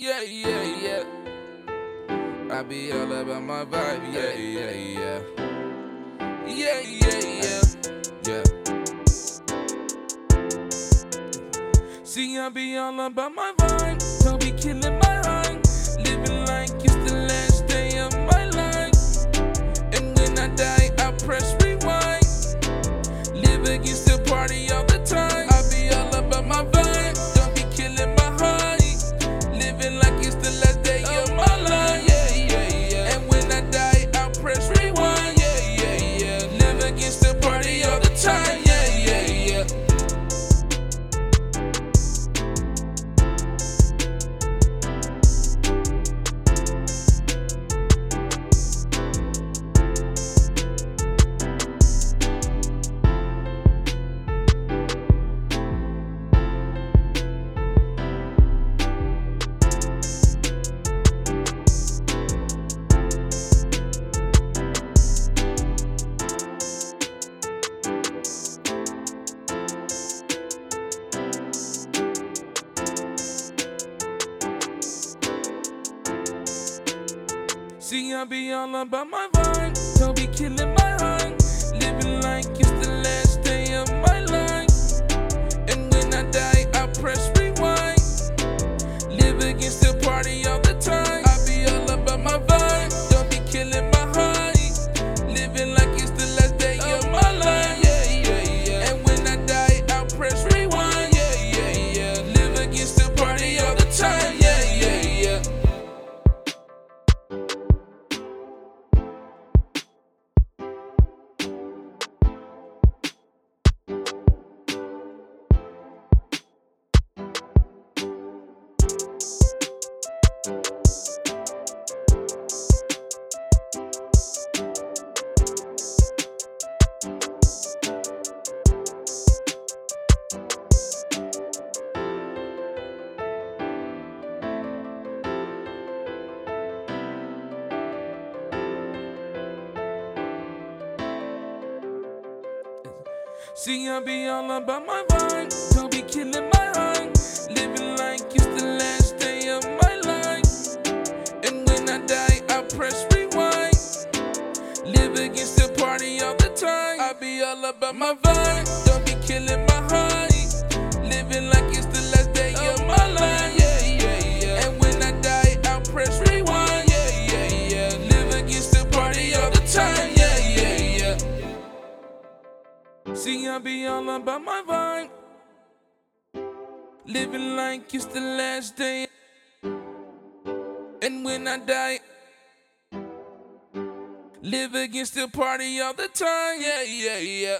Yeah, yeah, yeah. I be all about my vibe. Yeah, yeah, yeah. Yeah, yeah, yeah. Yeah. See, I be all about my vibe. Don't be killing my rhyme. Living like it's the last day of my life. And when I die, I press rewind. Live against the party See, I be all about my vibe. Don't be killing my rhyme. Living like it's the last day of my life. And when I die, I press rewind. Live against the party all See, I be all about my vibe. Don't be killing my rhyme. Living like it's the last day of my life. And when I die, I press rewind. Live against the party all the time. I be all about my vibe. Don't be killing my heart. See, I be all about my vibe. Living like it's the last day. And when I die, live against the party all the time. Yeah, yeah, yeah.